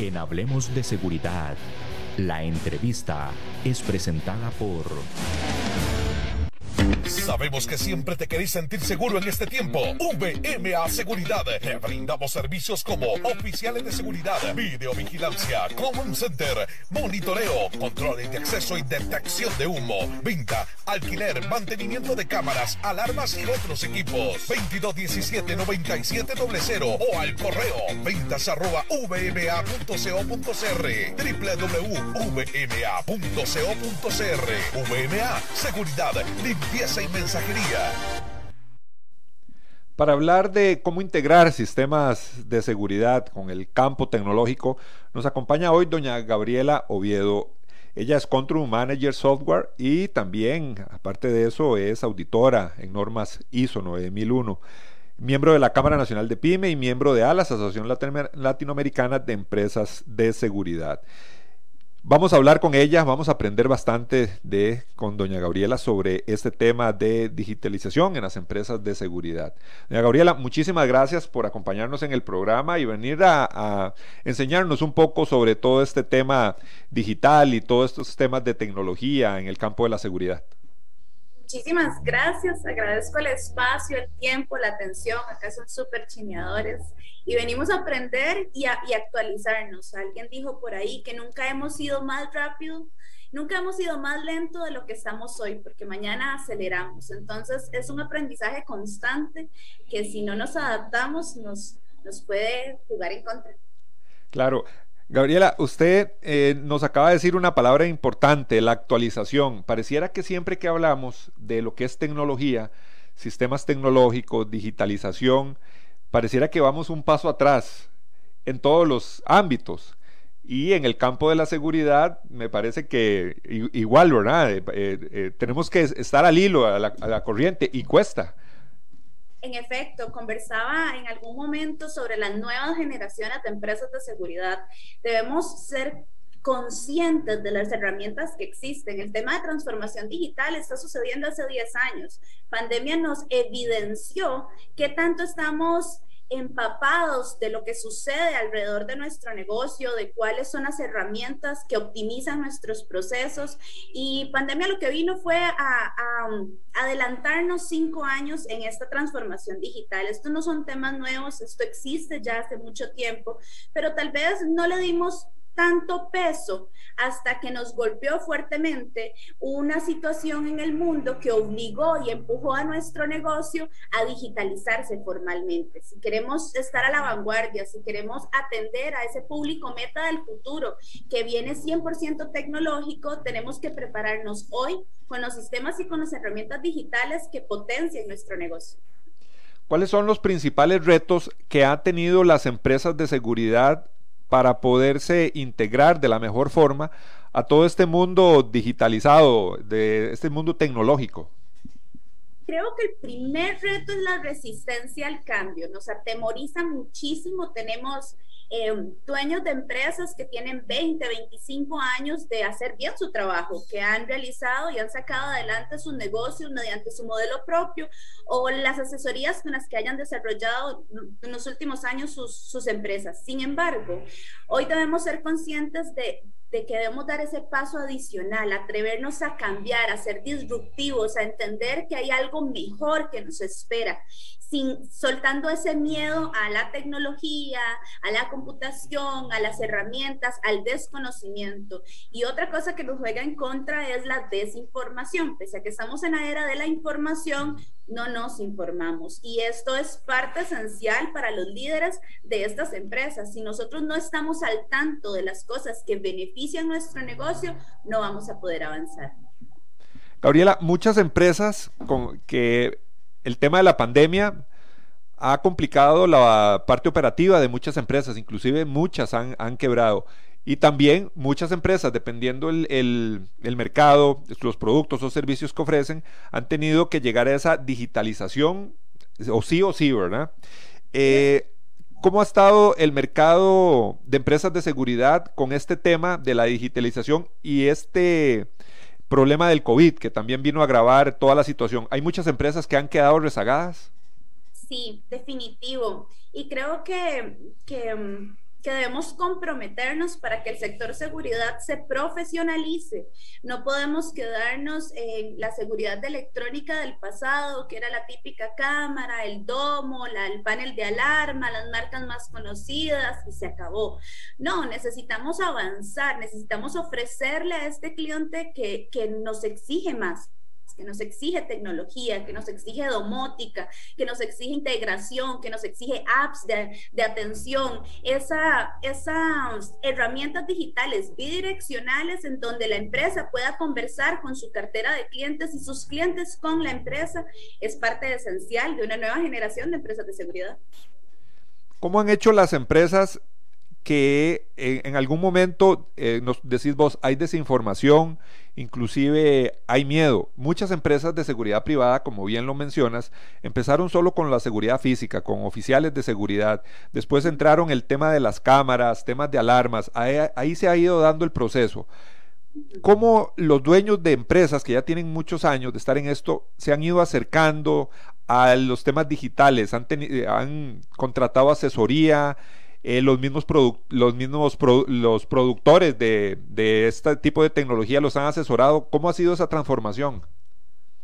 En Hablemos de Seguridad, la entrevista es presentada por... Sabemos que siempre te queréis sentir seguro en este tiempo. VMA Seguridad. Te brindamos servicios como oficiales de seguridad, videovigilancia, common center, monitoreo, controles de acceso y detección de humo, venta, alquiler, mantenimiento de cámaras, alarmas y otros equipos. 2217-9700 o al correo ventas arroba vma.co.cr www.vma.co.cr VMA Seguridad, limpieza y mensajería. Para hablar de cómo integrar sistemas de seguridad con el campo tecnológico, nos acompaña hoy doña Gabriela Oviedo. Ella es Control Manager Software y también, aparte de eso, es auditora en normas ISO 9001, miembro de la Cámara Nacional de PYME y miembro de ALAS, Asociación Latinoamericana de Empresas de Seguridad. Vamos a hablar con ella, vamos a aprender bastante de con doña Gabriela sobre este tema de digitalización en las empresas de seguridad. Doña Gabriela, muchísimas gracias por acompañarnos en el programa y venir a, a enseñarnos un poco sobre todo este tema digital y todos estos temas de tecnología en el campo de la seguridad. Muchísimas gracias, agradezco el espacio, el tiempo, la atención, acá son súper chineadores y venimos a aprender y, a, y actualizarnos. Alguien dijo por ahí que nunca hemos ido más rápido, nunca hemos ido más lento de lo que estamos hoy, porque mañana aceleramos. Entonces es un aprendizaje constante que si no nos adaptamos nos, nos puede jugar en contra. Claro, Gabriela, usted eh, nos acaba de decir una palabra importante, la actualización. Pareciera que siempre que hablamos de lo que es tecnología, sistemas tecnológicos, digitalización, pareciera que vamos un paso atrás en todos los ámbitos. Y en el campo de la seguridad, me parece que igual, ¿verdad? Eh, eh, tenemos que estar al hilo, a la, a la corriente, y cuesta en efecto, conversaba en algún momento sobre las nuevas generaciones de empresas de seguridad. Debemos ser conscientes de las herramientas que existen. El tema de transformación digital está sucediendo hace 10 años. Pandemia nos evidenció que tanto estamos empapados de lo que sucede alrededor de nuestro negocio, de cuáles son las herramientas que optimizan nuestros procesos. Y pandemia lo que vino fue a, a, adelantarnos cinco años en esta transformación digital. Estos no son temas nuevos, esto existe ya hace mucho tiempo, pero tal vez no le dimos tanto peso hasta que nos golpeó fuertemente una situación en el mundo que obligó y empujó a nuestro negocio a digitalizarse formalmente. Si queremos estar a la vanguardia, si queremos atender a ese público meta del futuro que viene 100% tecnológico, tenemos que prepararnos hoy con los sistemas y con las herramientas digitales que potencien nuestro negocio. ¿Cuáles son los principales retos que han tenido las empresas de seguridad para poderse integrar de la mejor forma a todo este mundo digitalizado, de este mundo tecnológico? Creo que el primer reto es la resistencia al cambio. Nos atemoriza muchísimo. Tenemos eh, dueños de empresas que tienen 20, 25 años de hacer bien su trabajo, que han realizado y han sacado adelante sus negocios mediante su modelo propio o las asesorías con las que hayan desarrollado en los últimos años sus, sus empresas. Sin embargo, hoy debemos ser conscientes de, de que debemos dar ese paso adicional, atrevernos a cambiar, a ser disruptivos, a entender que hay algo mejor que nos espera sin, soltando ese miedo a la tecnología, a la computación, a las herramientas, al desconocimiento. Y otra cosa que nos juega en contra es la desinformación. Pese a que estamos en la era de la información, no nos informamos. Y esto es parte esencial para los líderes de estas empresas. Si nosotros no estamos al tanto de las cosas que benefician nuestro negocio, no vamos a poder avanzar. Gabriela, muchas empresas con que el tema de la pandemia ha complicado la parte operativa de muchas empresas, inclusive muchas han, quebrado. Y también muchas empresas, dependiendo el, el, mercado, los productos o servicios que ofrecen, han tenido que llegar a esa digitalización, o sí o sí, ¿verdad? Eh, ¿Cómo ha estado el mercado de empresas de seguridad con este tema de la digitalización y este problema del COVID, que también vino a agravar toda la situación. ¿Hay muchas empresas que han quedado rezagadas? Sí, definitivo. Y creo que, que mm, que debemos comprometernos para que el sector seguridad se profesionalice. No podemos quedarnos en la seguridad electrónica del pasado, que era la típica cámara, el domo, la, el panel de alarma, las marcas más conocidas y se acabó. No, necesitamos avanzar, necesitamos ofrecerle a este cliente que, que nos exige más que nos exige tecnología, que nos exige domótica, que nos exige integración, que nos exige apps de, de atención, esa, esas herramientas digitales bidireccionales en donde la empresa pueda conversar con su cartera de clientes y sus clientes con la empresa es parte esencial de una nueva generación de empresas de seguridad. ¿Cómo han hecho las empresas que en, algún momento, eh, nos decís vos, hay desinformación, inclusive hay miedo. Muchas empresas de seguridad privada, como bien lo mencionas, empezaron solo con la seguridad física, con oficiales de seguridad, después entraron el tema de las cámaras, temas de alarmas, ahí, se ha ido dando el proceso. ¿Cómo los dueños de empresas que ya tienen muchos años de estar en esto se han ido acercando a los temas digitales? ¿Han, han contratado asesoría? Eh, los mismos, los, mismos los productores de, de este tipo de tecnología los han asesorado. ¿Cómo ha sido esa transformación?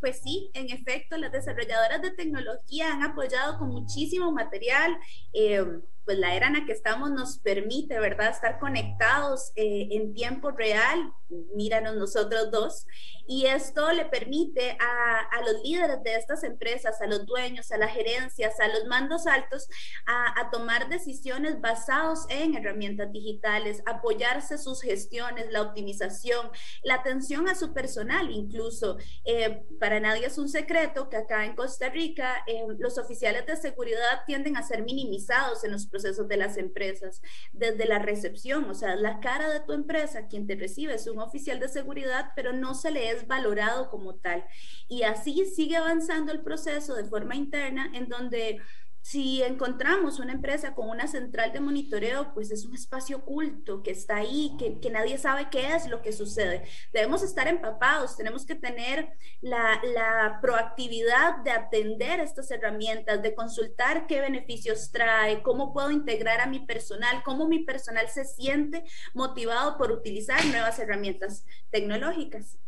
Pues sí, en efecto, las desarrolladoras de tecnología han apoyado con muchísimo material. Eh, pues la era en la que estamos nos permite, ¿verdad?, estar conectados eh, en tiempo real, míranos nosotros dos, y esto le permite a, a, los líderes de estas empresas, a los dueños, a las gerencias, a los mandos altos, a, a tomar decisiones basadas en herramientas digitales, apoyarse sus gestiones, la optimización, la atención a su personal incluso. Eh, para nadie es un secreto que acá en Costa Rica eh, los oficiales de seguridad tienden a ser minimizados en los procesos de las empresas, desde la recepción, o sea, la cara de tu empresa, quien te recibe es un oficial de seguridad, pero no se le es valorado como tal. Y así sigue avanzando el proceso de forma interna en donde si encontramos una empresa con una central de monitoreo, pues es un espacio oculto que está ahí, que, nadie sabe qué es lo que sucede. Debemos estar empapados, tenemos que tener la, proactividad de atender estas herramientas, de consultar qué beneficios trae, cómo puedo integrar a mi personal, cómo mi personal se siente motivado por utilizar nuevas herramientas tecnológicas.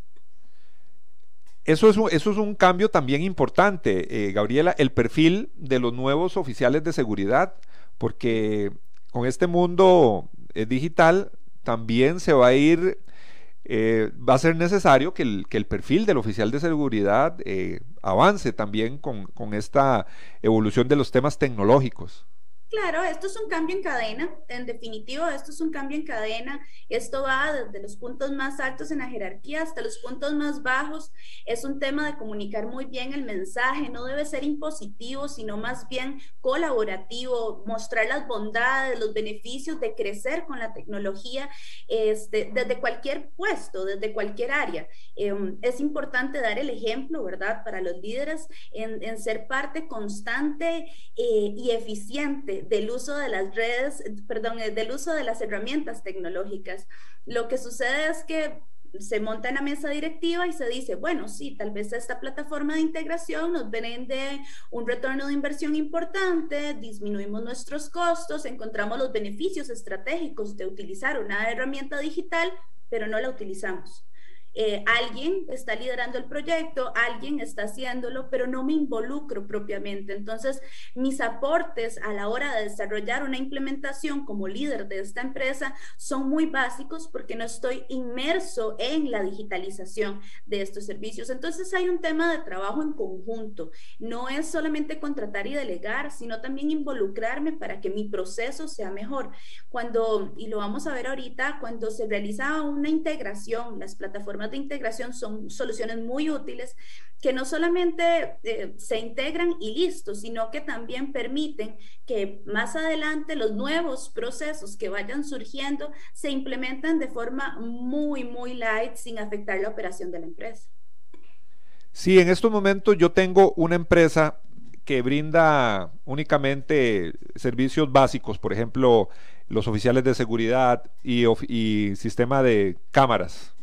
Eso es, un, eso es un cambio también importante, eh, Gabriela, el perfil de los nuevos oficiales de seguridad, porque con este mundo eh, digital también se va a ir, eh, va a ser necesario que el, perfil del oficial de seguridad eh, avance también con esta evolución de los temas tecnológicos. Claro, esto es un cambio en cadena, en definitiva, esto es un cambio en cadena, esto va desde los puntos más altos en la jerarquía hasta los puntos más bajos, es un tema de comunicar muy bien el mensaje, no debe ser impositivo, sino más bien colaborativo, mostrar las bondades, los beneficios de crecer con la tecnología este, desde cualquier puesto, desde cualquier área. Eh, es importante dar el ejemplo, ¿verdad?, para los líderes en, en ser parte constante eh, y eficiente del uso de las redes, perdón, eh, del uso de las herramientas tecnológicas. Lo que sucede es que se monta en la mesa directiva y se dice, bueno, sí, tal vez esta plataforma de integración nos vende un retorno de inversión importante, disminuimos nuestros costos, encontramos los beneficios estratégicos de utilizar una herramienta digital, pero no la utilizamos. Eh, alguien está liderando el proyecto, alguien está haciéndolo, pero no me involucro propiamente. Entonces, mis aportes a la hora de desarrollar una implementación como líder de esta empresa son muy básicos porque no estoy inmerso en la digitalización de estos servicios. Entonces, hay un tema de trabajo en conjunto. No es solamente contratar y delegar, sino también involucrarme para que mi proceso sea mejor. Cuando, y lo vamos a ver ahorita, cuando se realiza una integración, las plataformas de integración son soluciones muy útiles que no solamente eh, se integran y listo, sino que también permiten que más adelante los nuevos procesos que vayan surgiendo se implementen de forma muy, muy light sin afectar la operación de la empresa. Sí, en estos momentos yo tengo una empresa que brinda únicamente servicios básicos, por ejemplo, los oficiales de seguridad y, y sistema de cámaras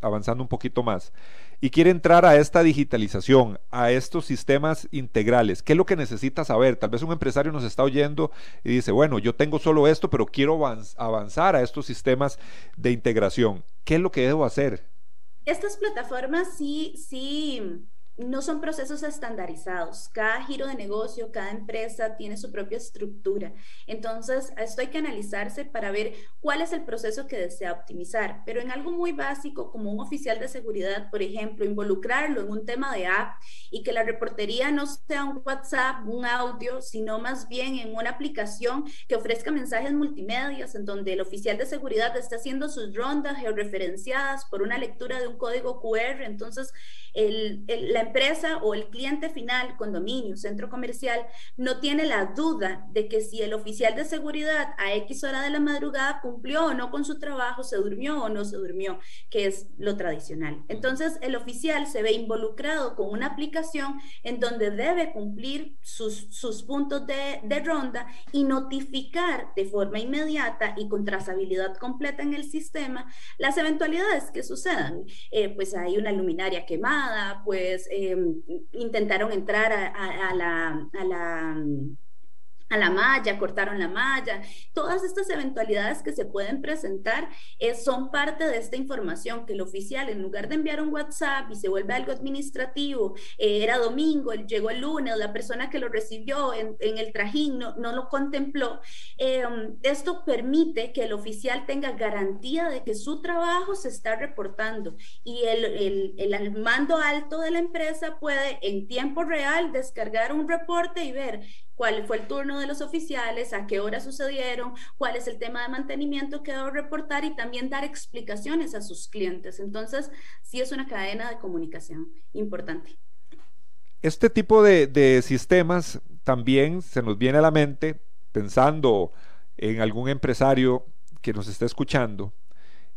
avanzando un poquito más. y quiere entrar a esta digitalización, a estos sistemas integrales, ¿qué es lo que necesita saber? Tal vez un empresario nos está oyendo y dice, bueno, yo tengo solo esto, pero quiero avanzar a estos sistemas de integración. ¿Qué es lo que debo hacer? Estas plataformas sí, sí no son procesos estandarizados. Cada giro de negocio, cada empresa tiene su propia estructura. Entonces, esto hay que analizarse para ver cuál es el proceso que desea optimizar. Pero en algo muy básico, como un oficial de seguridad, por ejemplo, involucrarlo en un tema de app y que la reportería no sea un WhatsApp, un audio, sino más bien en una aplicación que ofrezca mensajes multimedias en donde el oficial de seguridad está haciendo sus rondas georreferenciadas por una lectura de un código QR. Entonces, el, la empresa o el cliente final, condominio, centro comercial, no tiene la duda de que si el oficial de seguridad a X hora de la madrugada cumplió o no con su trabajo, se durmió o no se durmió, que es lo tradicional. Entonces, el oficial se ve involucrado con una aplicación en donde debe cumplir sus, sus puntos de, de ronda y notificar de forma inmediata y con trazabilidad completa en el sistema las eventualidades que sucedan. Eh, pues hay una luminaria quemada, pues Em, intentaron entrar a, la, a la a la malla, cortaron la malla. Todas estas eventualidades que se pueden presentar eh, son parte de esta información que el oficial, en lugar de enviar un WhatsApp y se vuelve algo administrativo, eh, era domingo, llegó el lunes, la persona que lo recibió en, el trajín no, no lo contempló. Em, esto permite que el oficial tenga garantía de que su trabajo se está reportando y el, el, el mando alto de la empresa puede en tiempo real descargar un reporte y ver cuál fue el turno de los oficiales, a qué hora sucedieron, cuál es el tema de mantenimiento que debo reportar y también dar explicaciones a sus clientes. Entonces, sí es una cadena de comunicación importante. Este tipo de, sistemas también se nos viene a la mente pensando en algún empresario que nos esté escuchando,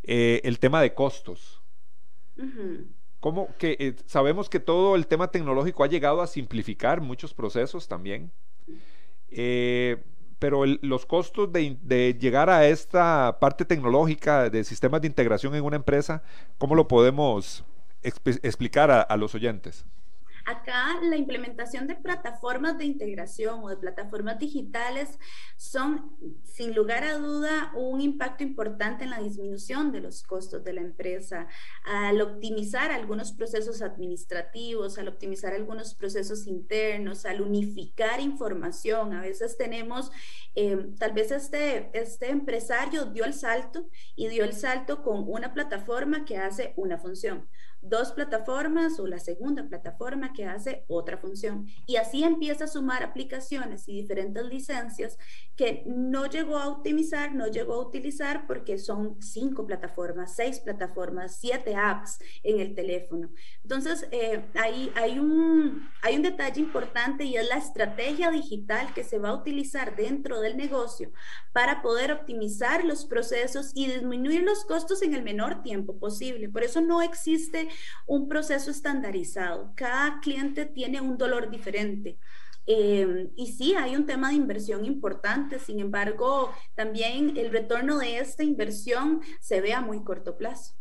eh, el tema de costos. ¿Cómo que eh, sabemos que todo el tema tecnológico ha llegado a simplificar muchos procesos también? Eh, pero los costos de, llegar a esta parte tecnológica de sistemas de integración en una empresa, ¿cómo lo podemos explicar a los oyentes? Acá la implementación de plataformas de integración o de plataformas digitales son, sin lugar a duda, un impacto importante en la disminución de los costos de la empresa, al optimizar algunos procesos administrativos, al optimizar algunos procesos internos, al unificar información. A veces tenemos, eh, tal vez este, este empresario dio el salto y dio el salto con una plataforma que hace una función dos plataformas o la segunda plataforma que hace otra función. Y así empieza a sumar aplicaciones y diferentes licencias que no llegó a optimizar, no llegó a utilizar porque son cinco plataformas, seis plataformas, siete apps en el teléfono. Entonces, eh, hay, hay, un, hay un detalle importante y es la estrategia digital que se va a utilizar dentro del negocio para poder optimizar los procesos y disminuir los costos en el menor tiempo posible. Por eso no existe un proceso estandarizado. Cada cliente tiene un dolor diferente. Eh, y sí, hay un tema de inversión importante, sin embargo, también el retorno de esta inversión se ve a muy corto plazo.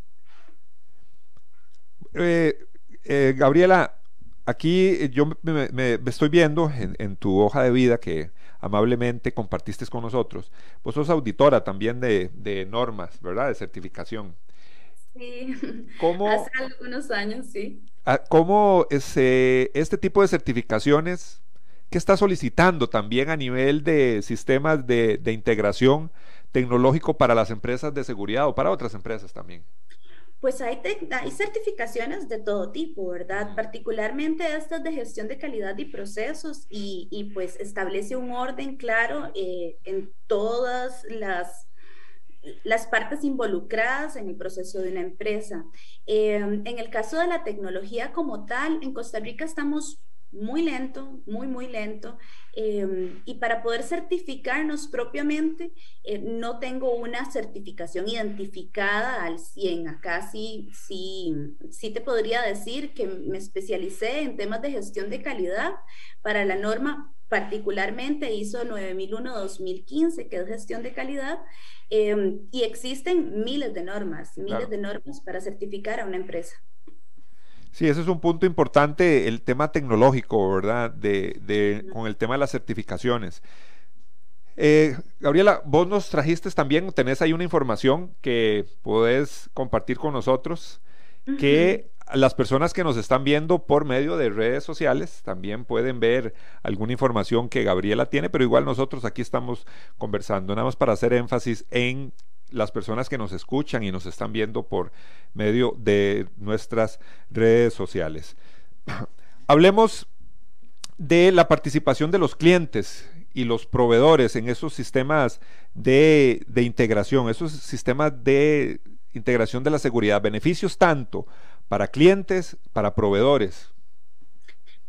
Eh, eh, Gabriela, aquí yo me, estoy viendo en, tu hoja de vida que amablemente compartiste con nosotros. Vos sos auditora también de, de normas, ¿verdad? De certificación. Sí, hace algunos años, sí. Ah, ¿Cómo ese, este tipo de certificaciones que está solicitando también a nivel de sistemas de, integración tecnológico para las empresas de seguridad o para otras empresas también? Pues hay, hay certificaciones de todo tipo, ¿verdad? Particularmente estas de gestión de calidad y procesos y, y pues establece un orden claro eh, en todas las las partes involucradas en el proceso de una empresa. Em, en el caso de la tecnología como tal, en Costa Rica estamos muy lento, muy, muy lento. Em, y para poder certificarnos propiamente, eh, no tengo una certificación identificada al 100. Acá sí, sí, sí te podría decir que me especialicé en temas de gestión de calidad para la norma, particularmente ISO 9001-2015, que es gestión de calidad. Em, y existen miles de normas, miles de normas para certificar a una empresa. Sí, ese es un punto importante, el tema tecnológico, ¿verdad? De, con el tema de las certificaciones. Eh, Gabriela, vos nos trajiste también, tenés ahí una información que podés compartir con nosotros, que las personas que nos están viendo por medio de redes sociales también pueden ver alguna información que Gabriela tiene, pero igual nosotros aquí estamos conversando, nada más para hacer énfasis en las personas que nos escuchan y nos están viendo por medio de nuestras redes sociales. Hablemos de la participación de los clientes y los proveedores en esos sistemas de, de integración, esos sistemas de integración de la seguridad, beneficios tanto para clientes, para proveedores.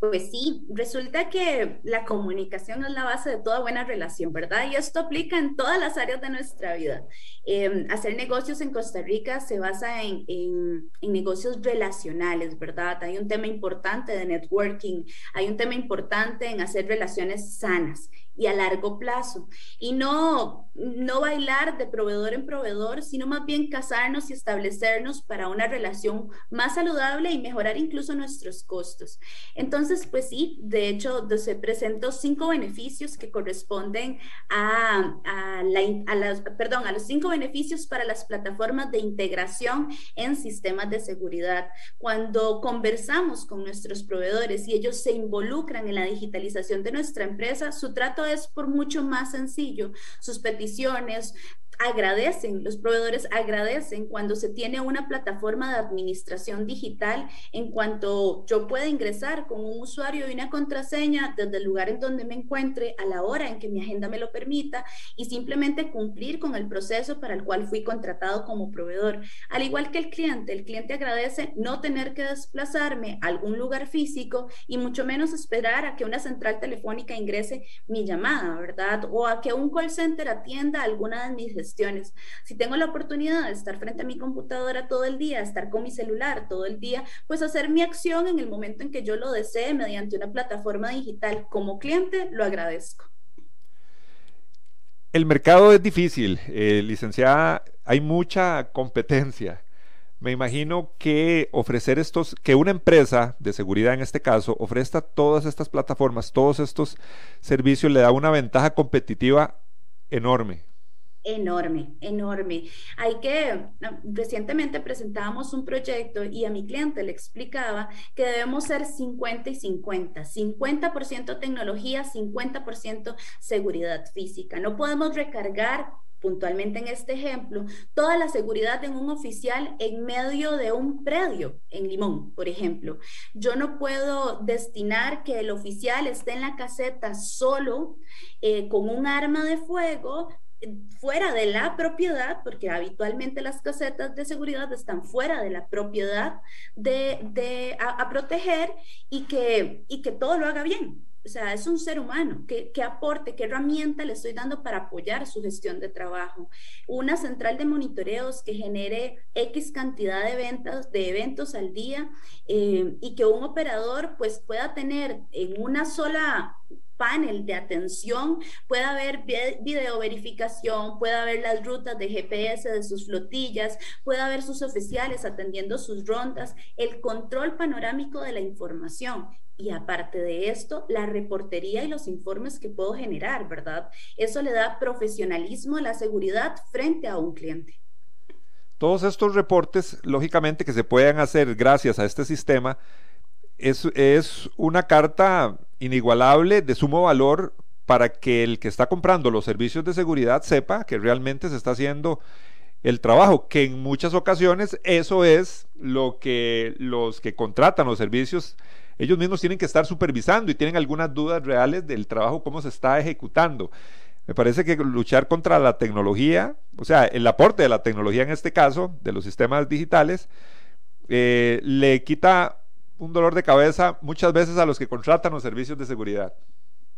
Pues sí, resulta que la comunicación es la base de toda buena relación, ¿verdad? Y esto aplica en todas las áreas de nuestra vida. Em, hacer negocios en Costa Rica se basa en, en, negocios relacionales, ¿verdad? Hay un tema importante de networking, hay un tema importante en hacer relaciones sanas y a largo plazo. Y no, no bailar de proveedor en proveedor, sino más bien casarnos y establecernos para una relación más saludable y mejorar incluso nuestros costos. Entonces, pues sí, de hecho, se presentó cinco beneficios que corresponden a, a, la, a las, perdón, a los cinco beneficios para las plataformas de integración en sistemas de seguridad. Cuando conversamos con nuestros proveedores y ellos se involucran en la digitalización de nuestra empresa, su trato es por mucho más sencillo. Sus peticiones, agradecen, los proveedores agradecen cuando se tiene una plataforma de administración digital en cuanto yo pueda ingresar con un usuario y una contraseña desde el lugar en donde me encuentre a la hora en que mi agenda me lo permita y simplemente cumplir con el proceso para el cual fui contratado como proveedor. Al igual que el cliente, el cliente agradece no tener que desplazarme a algún lugar físico y mucho menos esperar a que una central telefónica ingrese mi llamada, ¿verdad? O a que un call center atienda alguna de mis si tengo la oportunidad de estar frente a mi computadora todo el día, estar con mi celular todo el día, pues hacer mi acción en el momento en que yo lo desee mediante una plataforma digital como cliente, lo agradezco. El mercado es difícil, eh, licenciada, hay mucha competencia. Me imagino que ofrecer estos, que una empresa de seguridad en este caso ofrezca todas estas plataformas, todos estos servicios, le da una ventaja competitiva enorme enorme, enorme. Hay que, recientemente presentábamos un proyecto y a mi cliente le explicaba que debemos ser 50 y 50, 50% tecnología, 50% seguridad física. No podemos recargar puntualmente en este ejemplo, toda la seguridad en un oficial en medio de un predio en Limón, por ejemplo. Yo no puedo destinar que el oficial esté en la caseta solo eh, con un arma de fuego fuera de la propiedad, porque habitualmente las casetas de seguridad están fuera de la propiedad de, a, proteger y que, y que todo lo haga bien. O sea, es un ser humano. ¿Qué, ¿Qué, aporte, qué herramienta le estoy dando para apoyar su gestión de trabajo? Una central de monitoreos que genere X cantidad de ventas, de eventos al día eh, y que un operador pues pueda tener en una sola panel de atención, puede haber video verificación, puede haber las rutas de GPS de sus flotillas, puede haber sus oficiales atendiendo sus rondas, el control panorámico de la información. Y aparte de esto, la reportería y los informes que puedo generar, ¿verdad? Eso le da profesionalismo a la seguridad frente a un cliente. Todos estos reportes, lógicamente, que se pueden hacer gracias a este sistema, es, es una carta inigualable, de sumo valor, para que el que está comprando los servicios de seguridad sepa que realmente se está haciendo el trabajo, que en muchas ocasiones eso es lo que los que contratan los servicios, ellos mismos tienen que estar supervisando y tienen algunas dudas reales del trabajo, cómo se está ejecutando. Me parece que luchar contra la tecnología, o sea, el aporte de la tecnología en este caso, de los sistemas digitales, eh, le quita un dolor de cabeza muchas veces a los que contratan los servicios de seguridad.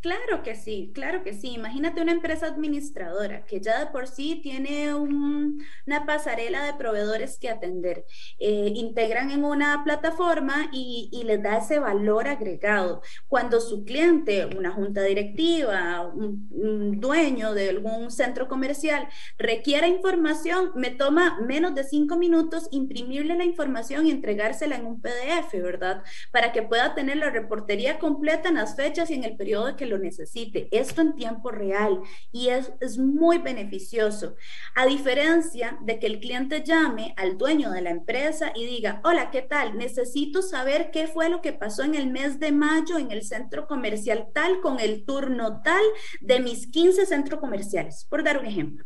Claro que sí, claro que sí. Imagínate una empresa administradora que ya de por sí tiene una pasarela de proveedores que atender. Eh, integran en una plataforma y, les da ese valor agregado. Cuando su cliente, una junta directiva, un, dueño de algún centro comercial requiera información, me toma menos de cinco minutos imprimirle la información y entregársela en un PDF, ¿verdad? Para que pueda tener la reportería completa en las fechas y en el periodo que lo necesite. Esto en tiempo real y es, es muy beneficioso. A diferencia de que el cliente llame al dueño de la empresa y diga, hola, ¿qué tal? Necesito saber qué fue lo que pasó en el mes de mayo en el centro comercial tal con el turno tal de mis 15 centros comerciales, por dar un ejemplo.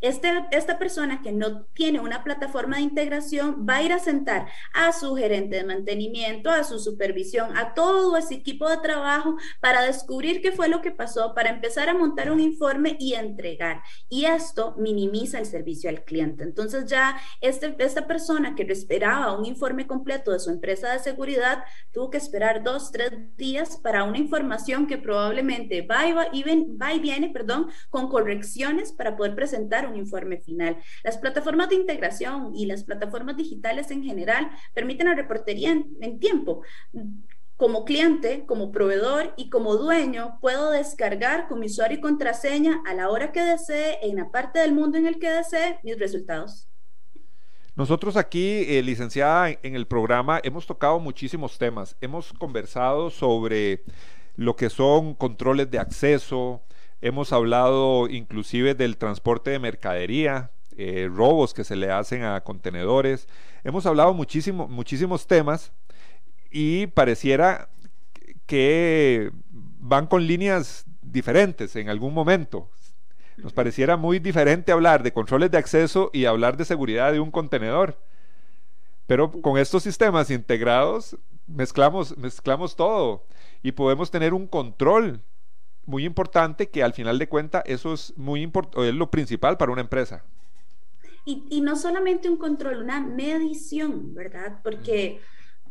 Este, esta persona que no tiene una plataforma de integración va a ir a sentar a su gerente de mantenimiento, a su supervisión, a todo ese equipo de trabajo para descubrir qué fue lo que pasó, para empezar a montar un informe y entregar. Y esto minimiza el servicio al cliente. Entonces ya este, esta persona que esperaba un informe completo de su empresa de seguridad tuvo que esperar dos, tres días para una información que probablemente va y, va, y, viene perdón, con correcciones para poder presentar un informe final. Las plataformas de integración y las plataformas digitales en general permiten la reportería en, tiempo como cliente, como proveedor y como dueño, puedo descargar con mi usuario y contraseña a la hora que desee, en la parte del mundo en el que desee, mis resultados. Nosotros aquí, eh, licenciada, en el programa hemos tocado muchísimos temas. Hemos conversado sobre lo que son controles de acceso, Hemos hablado inclusive del transporte de mercadería, eh, robos que se le hacen a contenedores. Hemos hablado muchísimo, muchísimos temas y pareciera que van con líneas diferentes en algún momento. Nos pareciera muy diferente hablar de controles de acceso y hablar de seguridad de un contenedor. Pero con estos sistemas integrados mezclamos, mezclamos todo y podemos tener un control muy importante que al final de cuentas eso es muy es lo principal para una empresa. Y, y, no solamente un control, una medición, ¿verdad? Porque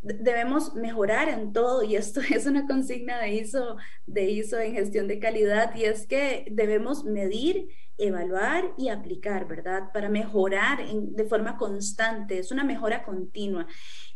debemos mejorar en todo y esto es una consigna de ISO, de ISO en gestión de calidad y es que debemos medir, evaluar y aplicar, ¿verdad? Para mejorar de forma constante, es una mejora continua.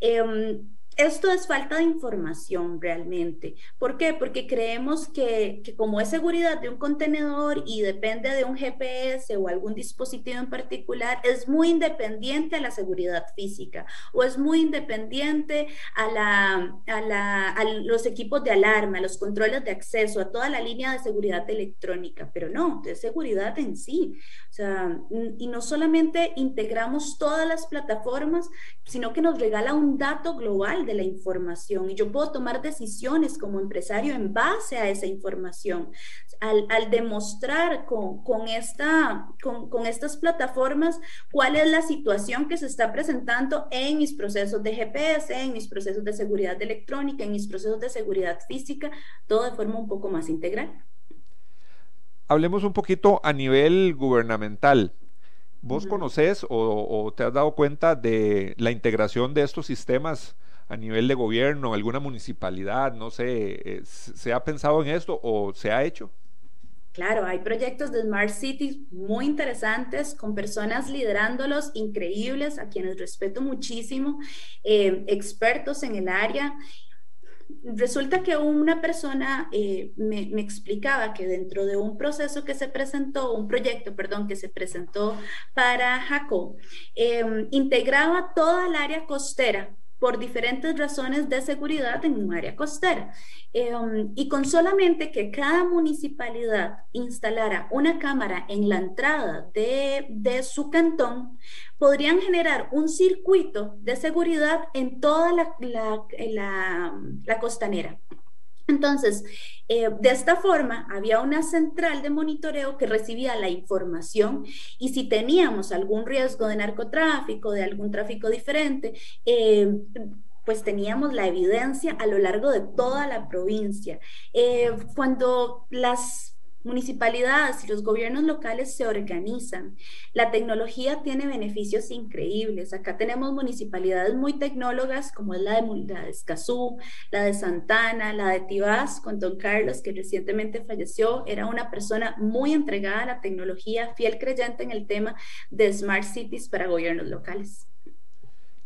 Eh, esto es falta de información realmente. ¿Por qué? Porque creemos que, como es seguridad de un contenedor y depende de un GPS o algún dispositivo en particular, es muy independiente a la seguridad física o es muy independiente a, la, a, los equipos de alarma, a los controles de acceso, a toda la línea de seguridad electrónica, pero no, de seguridad en sí. O sea, y no solamente integramos todas las plataformas, sino que nos regala un dato global de la información y yo puedo tomar decisiones como empresario en base a esa información. Al, demostrar con, con esta, con, con, estas plataformas cuál es la situación que se está presentando en mis procesos de GPS, en mis procesos de seguridad electrónica, en mis procesos de seguridad física, todo de forma un poco más integral. Hablemos un poquito a nivel gubernamental. ¿Vos conoces o, o, te has dado cuenta de la integración de estos sistemas a nivel de gobierno, alguna municipalidad, no sé, eh, ¿se ha pensado en esto o se ha hecho? Claro, hay proyectos de Smart Cities muy interesantes, con personas liderándolos increíbles, a quienes respeto muchísimo, eh, expertos en el área. Resulta que una persona eh, me, explicaba que dentro de un proceso que se presentó, un proyecto, perdón, que se presentó para Jaco, integraba toda el área costera por diferentes razones de seguridad en un área costera. Um, y con solamente que cada municipalidad instalara una cámara en la entrada de, de, su cantón, podrían generar un circuito de seguridad en toda la, la, la costanera. Entonces, eh, de esta forma, había una central de monitoreo que recibía la información y si teníamos algún riesgo de narcotráfico, de algún tráfico diferente, eh, pues teníamos la evidencia a lo largo de toda la provincia. Eh, cuando las municipalidades y los gobiernos locales se organizan. La tecnología tiene beneficios increíbles. Acá tenemos municipalidades muy tecnólogas como es la de, la Escazú, la de Santana, la de Tibás con Don Carlos que recientemente falleció. Era una persona muy entregada a la tecnología, fiel creyente en el tema de Smart Cities para gobiernos locales.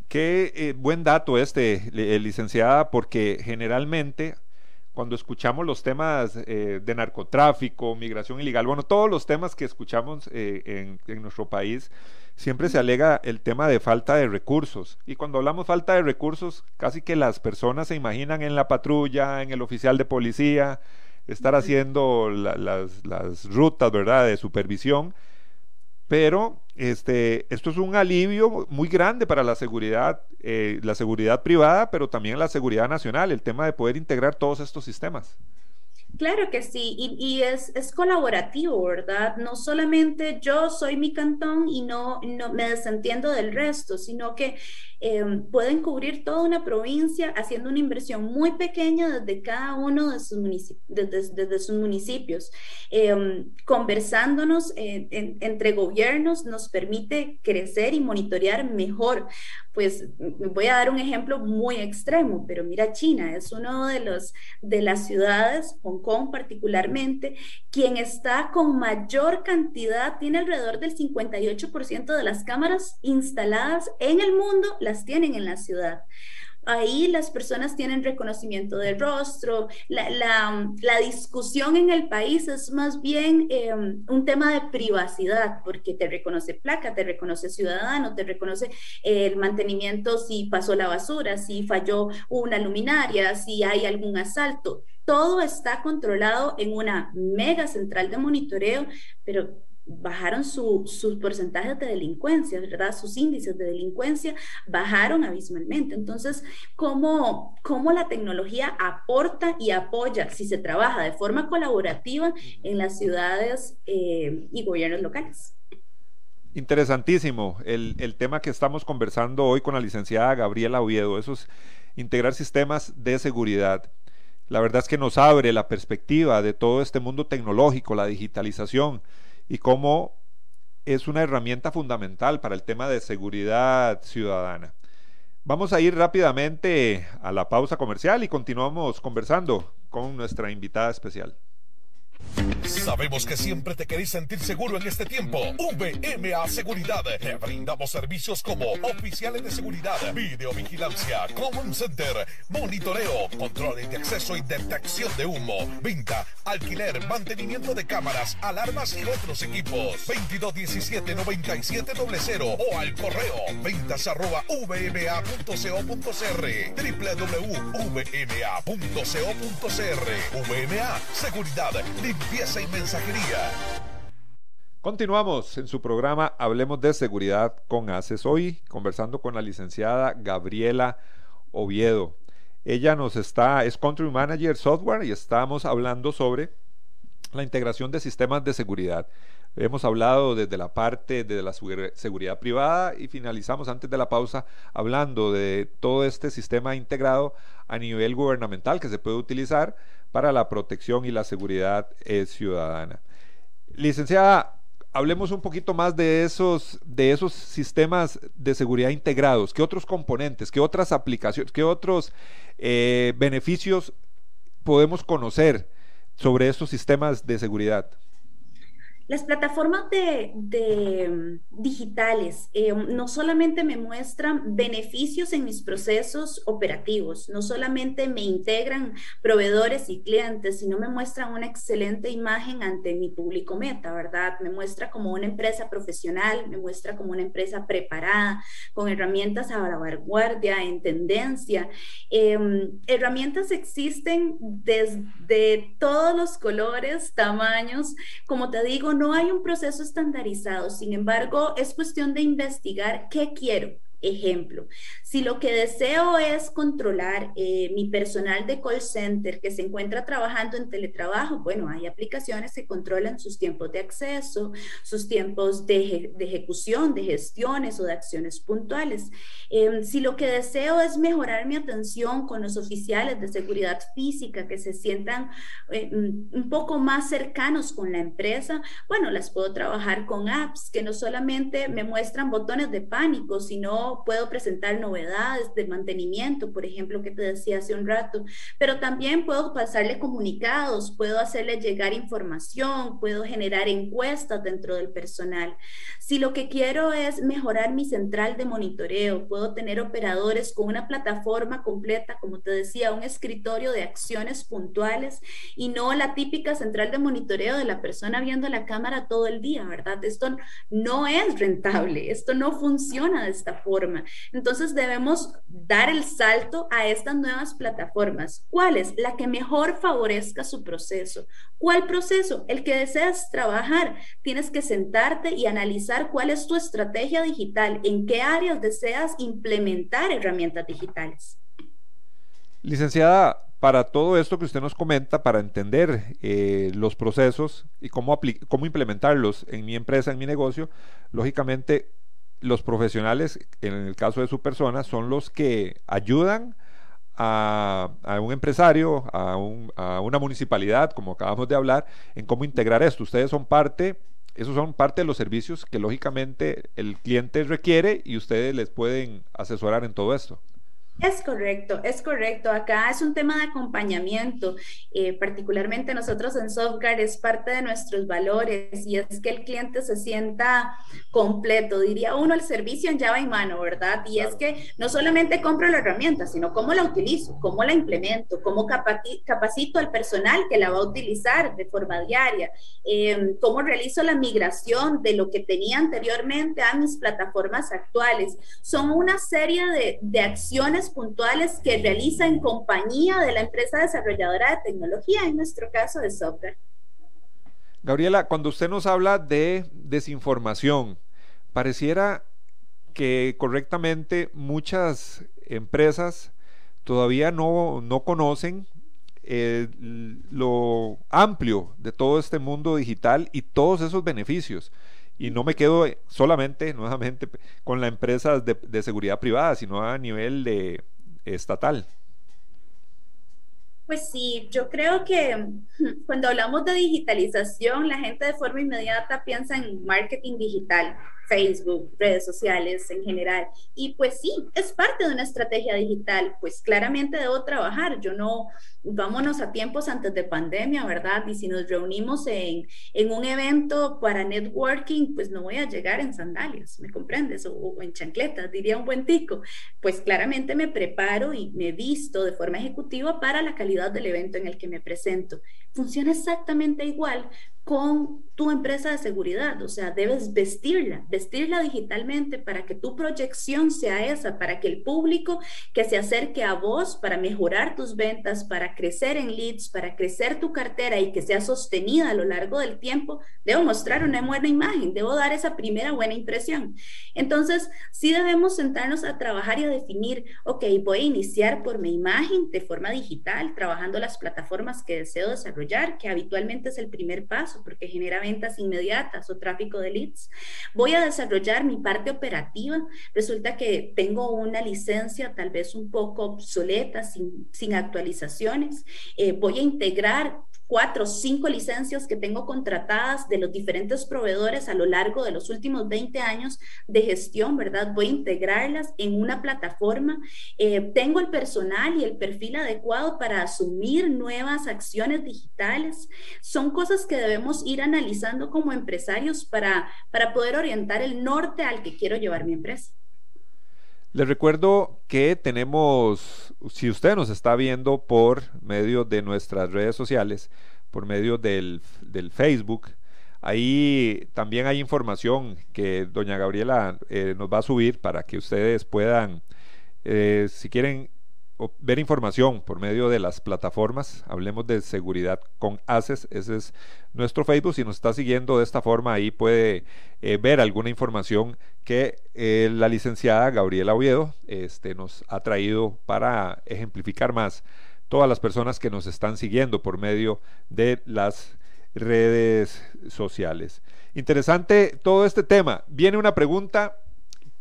Qué eh, buen dato este, eh, licenciada, porque generalmente cuando escuchamos los temas eh, de narcotráfico, migración ilegal, bueno, todos los temas que escuchamos en, en, nuestro país, siempre se alega el tema de falta de recursos. Y cuando hablamos falta de recursos, casi que las personas se imaginan en la patrulla, en el oficial de policía, estar haciendo las, las rutas, ¿verdad?, de supervisión pero este, esto es un alivio muy grande para la seguridad, eh, la seguridad privada, pero también la seguridad nacional, el tema de poder integrar todos estos sistemas. Claro que sí, y, es, es, colaborativo, ¿verdad? No solamente yo soy mi cantón y no, no me desentiendo del resto, sino que em, pueden cubrir toda una provincia haciendo una inversión muy pequeña desde cada uno de sus, municipios, desde, sus municipios. Em, conversándonos entre gobiernos nos permite crecer y monitorear mejor pues voy a dar un ejemplo muy extremo, pero mira, China es uno de los de las ciudades, Hong Kong particularmente, quien está con mayor cantidad, tiene alrededor del 58% de las cámaras instaladas en el mundo, tienen en la ciudad. Ahí las personas tienen reconocimiento de rostro, la, discusión en el país es más bien em, un tema de privacidad, porque te reconoce placa, te reconoce ciudadano, te reconoce el mantenimiento si pasó la basura, si falló una luminaria, si hay algún asalto. Todo está controlado en una mega central de monitoreo, pero bajaron sus porcentajes de delincuencia, ¿verdad? Sus índices de delincuencia bajaron abismalmente. Entonces, ¿cómo, cómo la tecnología aporta y apoya si se trabaja de forma colaborativa en las ciudades eh, y gobiernos locales? Interesantísimo el, el, tema que estamos conversando hoy con la licenciada Gabriela Oviedo, eso es integrar sistemas de seguridad. La verdad es que nos abre la perspectiva de todo este mundo tecnológico, la digitalización, y cómo es una herramienta fundamental para el tema de seguridad ciudadana. Vamos a ir rápidamente a la pausa comercial y continuamos conversando con nuestra invitada especial. Sabemos que siempre te querés sentir seguro en este tiempo. VMA Seguridad. Te brindamos servicios como oficiales de seguridad, videovigilancia, common center, monitoreo, controles de acceso y detección de humo, venta, alquiler, mantenimiento de cámaras, alarmas y otros equipos. 2217-9700 o al correo ventas arroba vma.co.cr www.vma.co.cr VMA Seguridad limpieza y mensajería. Continuamos en su programa Hablemos de Seguridad con ACES. Hoy conversando con la licenciada Gabriela Oviedo. Ella nos está, es Country Manager Software y estamos hablando sobre la integración de sistemas de seguridad. Hemos hablado desde la parte de la seguridad privada y finalizamos antes de la pausa hablando de todo este sistema integrado a nivel gubernamental que se puede utilizar para la protección y la seguridad eh, ciudadana. Licenciada, hablemos un poquito más de esos, de esos sistemas de seguridad integrados. ¿Qué otros componentes, qué otras aplicaciones, qué otros eh, beneficios podemos conocer sobre estos sistemas de seguridad? Las plataformas digitales eh, no solamente me muestran beneficios en mis procesos operativos, no solamente me integran proveedores y clientes, sino me muestran una excelente imagen ante mi público meta, ¿verdad? Me muestra como una empresa profesional, me muestra como una empresa preparada, con herramientas a la vanguardia, en tendencia. Em, herramientas existen desde todos los colores, tamaños, como te digo, no hay un proceso estandarizado, sin embargo, es cuestión de investigar qué quiero, Ejemplo, si lo que deseo es controlar eh, mi personal de call center que se encuentra trabajando en teletrabajo, bueno, hay aplicaciones que controlan sus tiempos de acceso, sus tiempos de, ejecución, de gestiones o de acciones puntuales. Em, si lo que deseo es mejorar mi atención con los oficiales de seguridad física que se sientan eh, un poco más cercanos con la empresa, bueno, las puedo trabajar con apps que no solamente me muestran botones de pánico, sino puedo presentar novedades de mantenimiento, por ejemplo, que te decía hace un rato, pero también puedo pasarle comunicados, puedo hacerle llegar información, puedo generar encuestas dentro del personal. Si lo que quiero es mejorar mi central de monitoreo, puedo tener operadores con una plataforma completa, como te decía, un escritorio de acciones puntuales y no la típica central de monitoreo de la persona viendo la cámara todo el día, ¿verdad? Esto no es rentable, esto no funciona de esta forma. Entonces debemos dar el salto a estas nuevas plataformas. ¿Cuál es? La que mejor favorezca su proceso. ¿Cuál proceso? El que deseas trabajar. Tienes que sentarte y analizar cuál es tu estrategia digital, en qué áreas deseas implementar herramientas digitales. Licenciada, para todo esto que usted nos comenta, para entender eh, los procesos y cómo, cómo implementarlos en mi empresa, en mi negocio, lógicamente los profesionales, en el caso de su persona, son los que ayudan a, un empresario, a, una municipalidad, como acabamos de hablar, en cómo integrar esto. Ustedes son parte, esos son parte de los servicios que lógicamente el cliente requiere y ustedes les pueden asesorar en todo esto. Es correcto, es correcto. Acá es un tema de acompañamiento. Eh, particularmente nosotros en Software es parte de nuestros valores y es que el cliente se sienta completo. Diría uno, el servicio en llave y mano, ¿verdad? Y es que no solamente compro la herramienta, sino cómo la utilizo, cómo la implemento, cómo capacito al personal que la va a utilizar de forma diaria, eh, cómo realizo la migración de lo que tenía anteriormente a mis plataformas actuales. Son una serie de, de acciones puntuales que realiza en compañía de la empresa desarrolladora de tecnología, en nuestro caso de software. Gabriela, cuando usted nos habla de desinformación, pareciera que correctamente muchas empresas todavía no, no conocen eh, lo amplio de todo este mundo digital y todos esos beneficios. Y no me quedo solamente, nuevamente, con la empresa de, seguridad privada, sino a nivel de, estatal. Pues sí, yo creo que cuando hablamos de digitalización, la gente de forma inmediata piensa en marketing digital, Facebook, redes sociales en general. Y pues sí, es parte de una estrategia digital, pues claramente debo trabajar. Yo no, vámonos a tiempos antes de pandemia, ¿verdad? Y si nos reunimos en, en un evento para networking, pues no voy a llegar en sandalias, ¿me comprendes? O, en chancletas, diría un buen tico. Pues claramente me preparo y me visto de forma ejecutiva para la calidad del evento en el que me presento. Funciona exactamente igual con tu empresa de seguridad, o sea, debes vestirla, vestirla digitalmente para que tu proyección sea esa, para que el público que se acerque a vos para mejorar tus ventas, para crecer en leads, para crecer tu cartera y que sea sostenida a lo largo del tiempo, debo mostrar una buena imagen, debo dar esa primera buena impresión. Entonces, sí debemos sentarnos a trabajar y a definir, ok, voy a iniciar por mi imagen de forma digital, trabajando las plataformas que deseo desarrollar, que habitualmente es el primer paso porque genera ventas inmediatas o tráfico de leads. Voy a desarrollar mi parte operativa. Resulta que tengo una licencia tal vez un poco obsoleta, sin, sin actualizaciones. Eh, voy a integrar cuatro o cinco licencias que tengo contratadas de los diferentes proveedores a lo largo de los últimos 20 años de gestión, ¿verdad? Voy a integrarlas en una plataforma. Eh, tengo el personal y el perfil adecuado para asumir nuevas acciones digitales. Son cosas que debemos ir analizando como empresarios para, para poder orientar el norte al que quiero llevar mi empresa. Les recuerdo que tenemos, si usted nos está viendo por medio de nuestras redes sociales, por medio del, Facebook, ahí también hay información que doña Gabriela eh, nos va a subir para que ustedes puedan, eh, si quieren ver información por medio de las plataformas, hablemos de seguridad con ACES, ese es nuestro Facebook, si nos está siguiendo de esta forma ahí puede eh, ver alguna información que eh, la licenciada Gabriela Oviedo este, nos ha traído para ejemplificar más todas las personas que nos están siguiendo por medio de las redes sociales. Interesante todo este tema. Viene una pregunta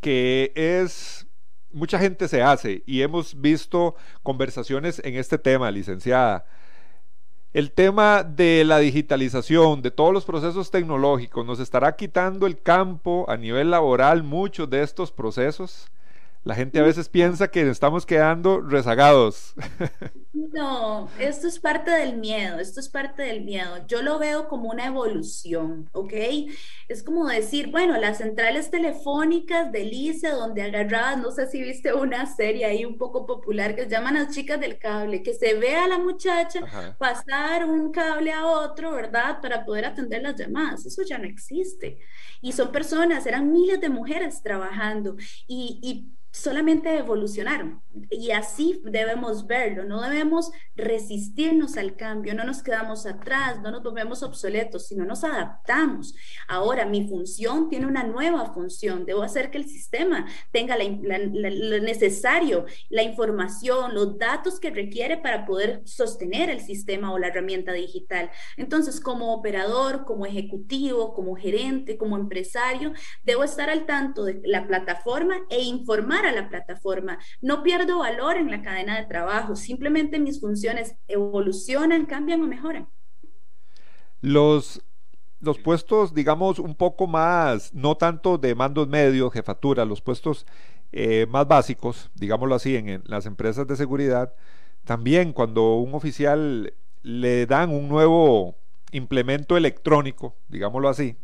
que es mucha gente se hace y hemos visto conversaciones en este tema, licenciada. El tema de la digitalización, de todos los procesos tecnológicos, ¿nos estará quitando el campo a nivel laboral muchos de estos procesos? La gente a veces piensa que estamos quedando rezagados. No, esto es parte del miedo, esto es parte del miedo. Yo lo veo como una evolución, ¿ok? Es como decir, bueno, las centrales telefónicas de Lice, donde agarrabas, no sé si viste una serie ahí un poco popular que se llaman las chicas del cable, que se ve a la muchacha pasar un cable a otro, ¿verdad? Para poder atender las llamadas. Eso ya no existe. Y son personas, eran miles de mujeres trabajando y, y solamente evolucionaron. Y así debemos verlo, no debemos resistirnos al cambio, no nos quedamos atrás, no nos volvemos obsoletos, sino nos adaptamos. Ahora mi función tiene una nueva función, debo hacer que el sistema tenga lo necesario, la información, los datos que requiere para poder sostener el sistema o la herramienta digital. Entonces, como operador, como ejecutivo, como gerente, como empresario, debo estar al tanto de la plataforma e informar a la plataforma. No pierdo valor en la cadena de trabajo, simplemente mis funciones evolucionan, cambian o mejoran. Los, los puestos, digamos, un poco más, no tanto de mandos medios, jefatura, los puestos eh, más básicos, digámoslo así, en, las empresas de seguridad, también cuando un oficial le dan un nuevo implemento electrónico, digámoslo así,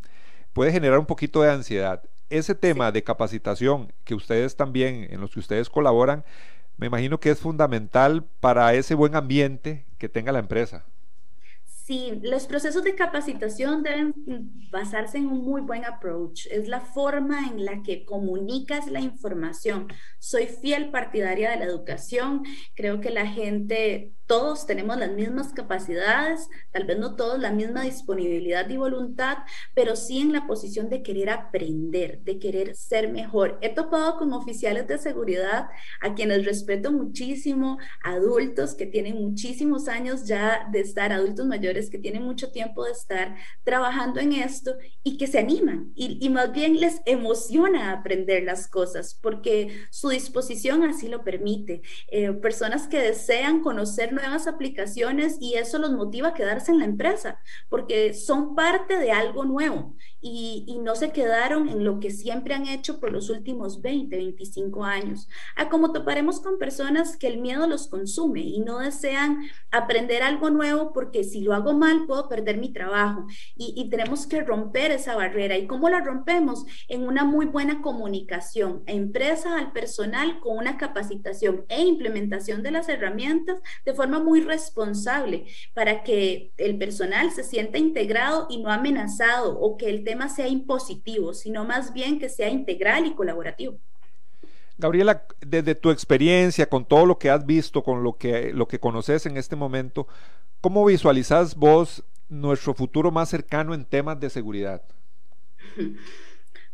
puede generar un poquito de ansiedad ese tema de capacitación que ustedes también, en los que ustedes colaboran, me imagino que es fundamental para ese buen ambiente que tenga la empresa. Sí, los procesos de capacitación deben basarse en un muy buen approach. Es la forma en la que comunicas la información. Soy fiel partidaria de la educación. Creo que la gente todos tenemos las mismas capacidades, tal vez no todos la misma disponibilidad y voluntad, pero sí en la posición de querer aprender, de querer ser mejor. He topado con oficiales de seguridad a quienes respeto muchísimo, adultos que tienen muchísimos años ya de estar, adultos mayores que tienen mucho tiempo de estar trabajando en esto y que se animan y, más bien les emociona aprender las cosas porque su disposición así lo permite. Eh, personas que desean conocer nuevas aplicaciones y eso los motiva a quedarse en la empresa porque son parte de algo nuevo y, y no se quedaron en lo que siempre han hecho por los últimos 20, 25 años. A como toparemos con personas que el miedo los consume y no desean aprender algo nuevo porque si lo hago mal puedo perder mi trabajo y, y tenemos que romper esa barrera. ¿Y cómo la rompemos? En una muy buena comunicación, empresa al personal con una capacitación e implementación de las herramientas de forma muy responsable para que el personal se sienta integrado y no amenazado o que el tema sea impositivo, sino más bien que sea integral y colaborativo. Gabriela, desde tu experiencia, con todo lo que has visto, con lo que, lo que conoces en este momento, ¿cómo visualizas vos nuestro futuro más cercano en temas de seguridad?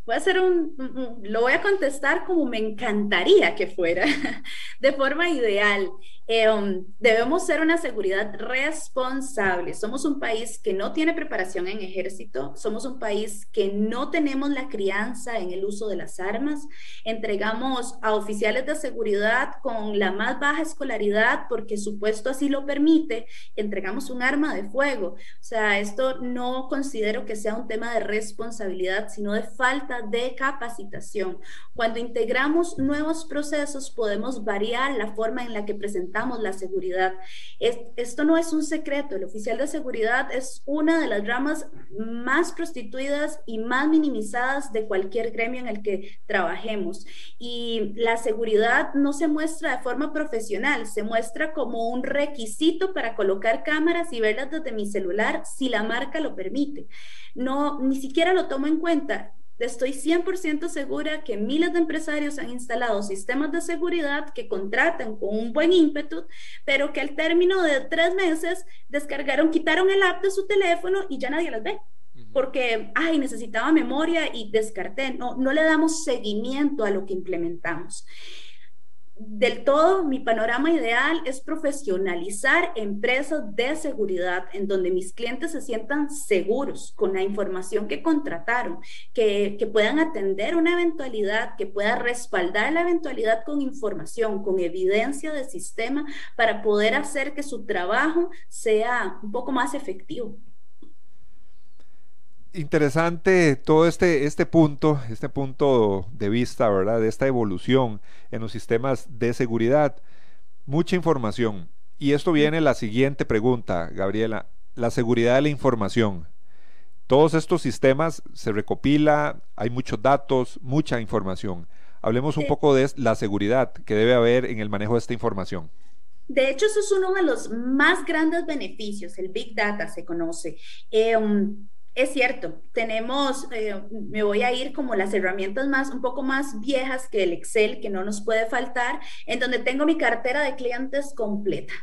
Voy a hacer un, lo voy a contestar como me encantaría que fuera, de forma ideal. Eh, um, debemos ser una seguridad responsable. Somos un país que no tiene preparación en ejército, somos un país que no tenemos la crianza en el uso de las armas. Entregamos a oficiales de seguridad con la más baja escolaridad porque su puesto así lo permite. Entregamos un arma de fuego. O sea, esto no considero que sea un tema de responsabilidad, sino de falta de capacitación. Cuando integramos nuevos procesos, podemos variar la forma en la que presentamos la seguridad. esto no es un secreto, el oficial de seguridad es una de las ramas más prostituidas y más minimizadas de cualquier gremio en el que trabajemos. Y la seguridad no se muestra de forma profesional, se muestra como un requisito para colocar cámaras y verlas desde mi celular si la marca lo permite. No, ni siquiera lo tomo en cuenta Estoy 100% segura que miles de empresarios han instalado sistemas de seguridad que contratan con un buen ímpetu, pero que al término de tres meses descargaron, quitaron el app de su teléfono y ya nadie las ve. Porque, ay, necesitaba memoria y descarté. No, no le damos seguimiento a lo que implementamos del todo, mi panorama ideal es profesionalizar empresas de seguridad en donde mis clientes se sientan seguros con la información que contrataron, que, que, puedan atender una eventualidad, que pueda respaldar la eventualidad con información, con evidencia de sistema para poder hacer que su trabajo sea un poco más efectivo interesante todo este, este punto, este punto de vista, ¿verdad? De esta evolución en los sistemas de seguridad. Mucha información. Y esto viene la siguiente pregunta, Gabriela. La seguridad de la información. Todos estos sistemas se recopila, hay muchos datos, mucha información. Hablemos un poco de la seguridad que debe haber en el manejo de esta información. De hecho, eso es uno de los más grandes beneficios, el Big Data se conoce. Eh, um, es cierto, tenemos, eh, me voy a ir como las herramientas más, un poco más viejas que el Excel, que no nos puede faltar, en donde tengo mi cartera de clientes completa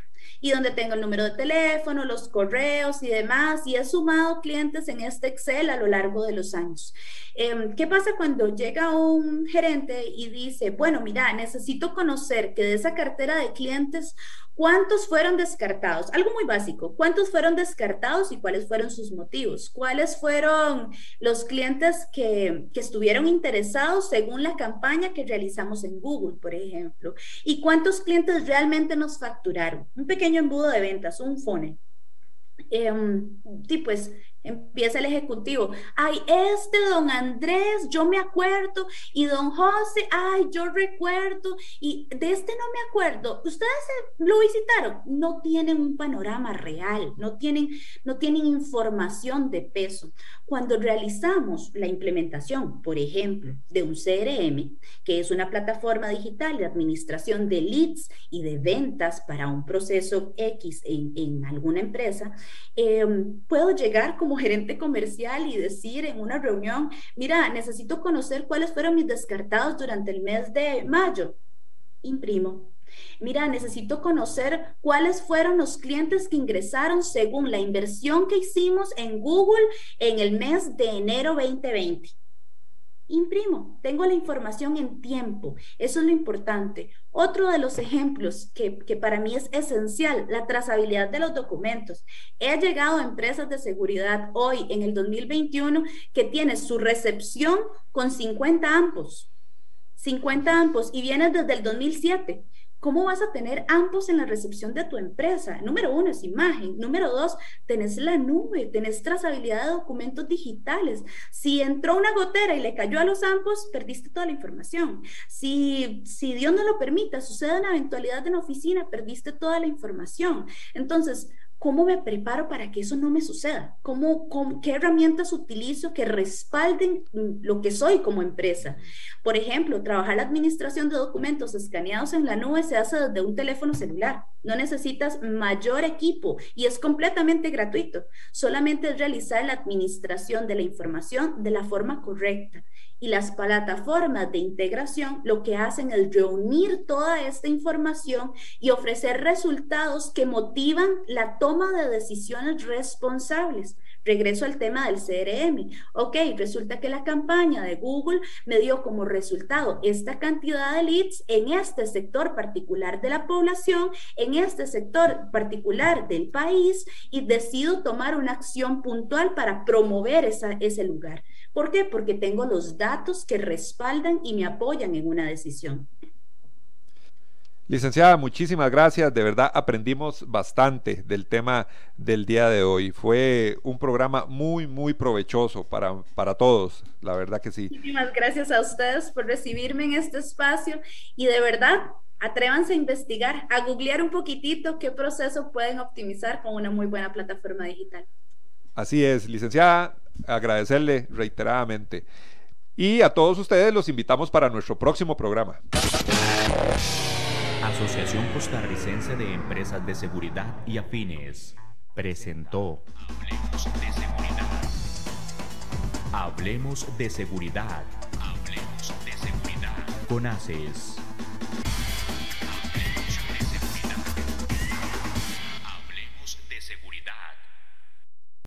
y donde tengo el número de teléfono, los correos y demás, y he sumado clientes en este Excel a lo largo de los años. Em, ¿Qué pasa cuando llega un gerente y dice, bueno, mira, necesito conocer que de esa cartera de clientes, ¿Cuántos fueron descartados? Algo muy básico. ¿Cuántos fueron descartados y cuáles fueron sus motivos? ¿Cuáles fueron los clientes que, que, estuvieron interesados según la campaña que realizamos en Google, por ejemplo? ¿Y cuántos clientes realmente nos facturaron? Un pequeño embudo de ventas, un funnel. Eh, pues Empieza el ejecutivo. Ay, este don Andrés, yo me acuerdo. Y don José, ay, yo recuerdo. Y de este no me acuerdo. Ustedes lo visitaron. No tienen un panorama real, no tienen, no tienen información de peso. Cuando realizamos la implementación, por ejemplo, de un CRM, que es una plataforma digital de administración de leads y de ventas para un proceso X en, en alguna empresa, eh, puedo llegar como gerente comercial y decir en una reunión, mira, necesito conocer cuáles fueron mis descartados durante el mes de mayo. Imprimo. Mira, necesito conocer cuáles fueron los clientes que ingresaron según la inversión que hicimos en Google en el mes de enero 2020 imprimo, tengo la información en tiempo, eso es lo importante. Otro de los ejemplos que, para mí es esencial, la trazabilidad de los documentos. He llegado a empresas de seguridad hoy, en el 2021, que tiene su recepción con 50 ampos, 50 ampos, y viene desde el 2007. ¿Cómo vas a tener ambos en la recepción de tu empresa? Número uno es imagen. Número dos, tenés la nube, tenés trazabilidad de documentos digitales. Si entró una gotera y le cayó a los ambos, perdiste toda la información. Si, si Dios no lo permita, sucede una eventualidad en la oficina, perdiste toda la información. Entonces, ¿Cómo me preparo para que eso no me suceda? ¿Cómo, ¿Qué herramientas utilizo que respalden lo que soy como empresa? Por ejemplo, trabajar la administración de documentos escaneados en la nube se hace desde un teléfono celular. No necesitas mayor equipo y es completamente gratuito. Solamente es realizar la administración de la información de la forma correcta y las plataformas de integración lo que hacen es reunir toda esta información y ofrecer resultados que motivan la toma de decisiones responsables. Regreso al tema del CRM. Ok, resulta que la campaña de Google me dio como resultado esta cantidad de leads en este sector particular de la población, en este sector particular del país y decido tomar una acción puntual para promover esa, ese lugar. ¿Por qué? Porque tengo los datos que respaldan y me apoyan en una decisión. Licenciada, muchísimas gracias. De verdad aprendimos bastante del tema del día de hoy. Fue un programa muy, muy provechoso para, para todos. La verdad que sí. Muchísimas gracias a ustedes por recibirme en este espacio y de verdad atrévanse a investigar, a googlear un poquitito qué proceso pueden optimizar con una muy buena plataforma digital. Así es, licenciada, agradecerle reiteradamente. Y a todos ustedes los invitamos para nuestro próximo programa. Asociación Costarricense de Empresas de Seguridad y Afines presentó Hablemos de Seguridad. Hablemos de seguridad. Hablemos de seguridad. Con ACES.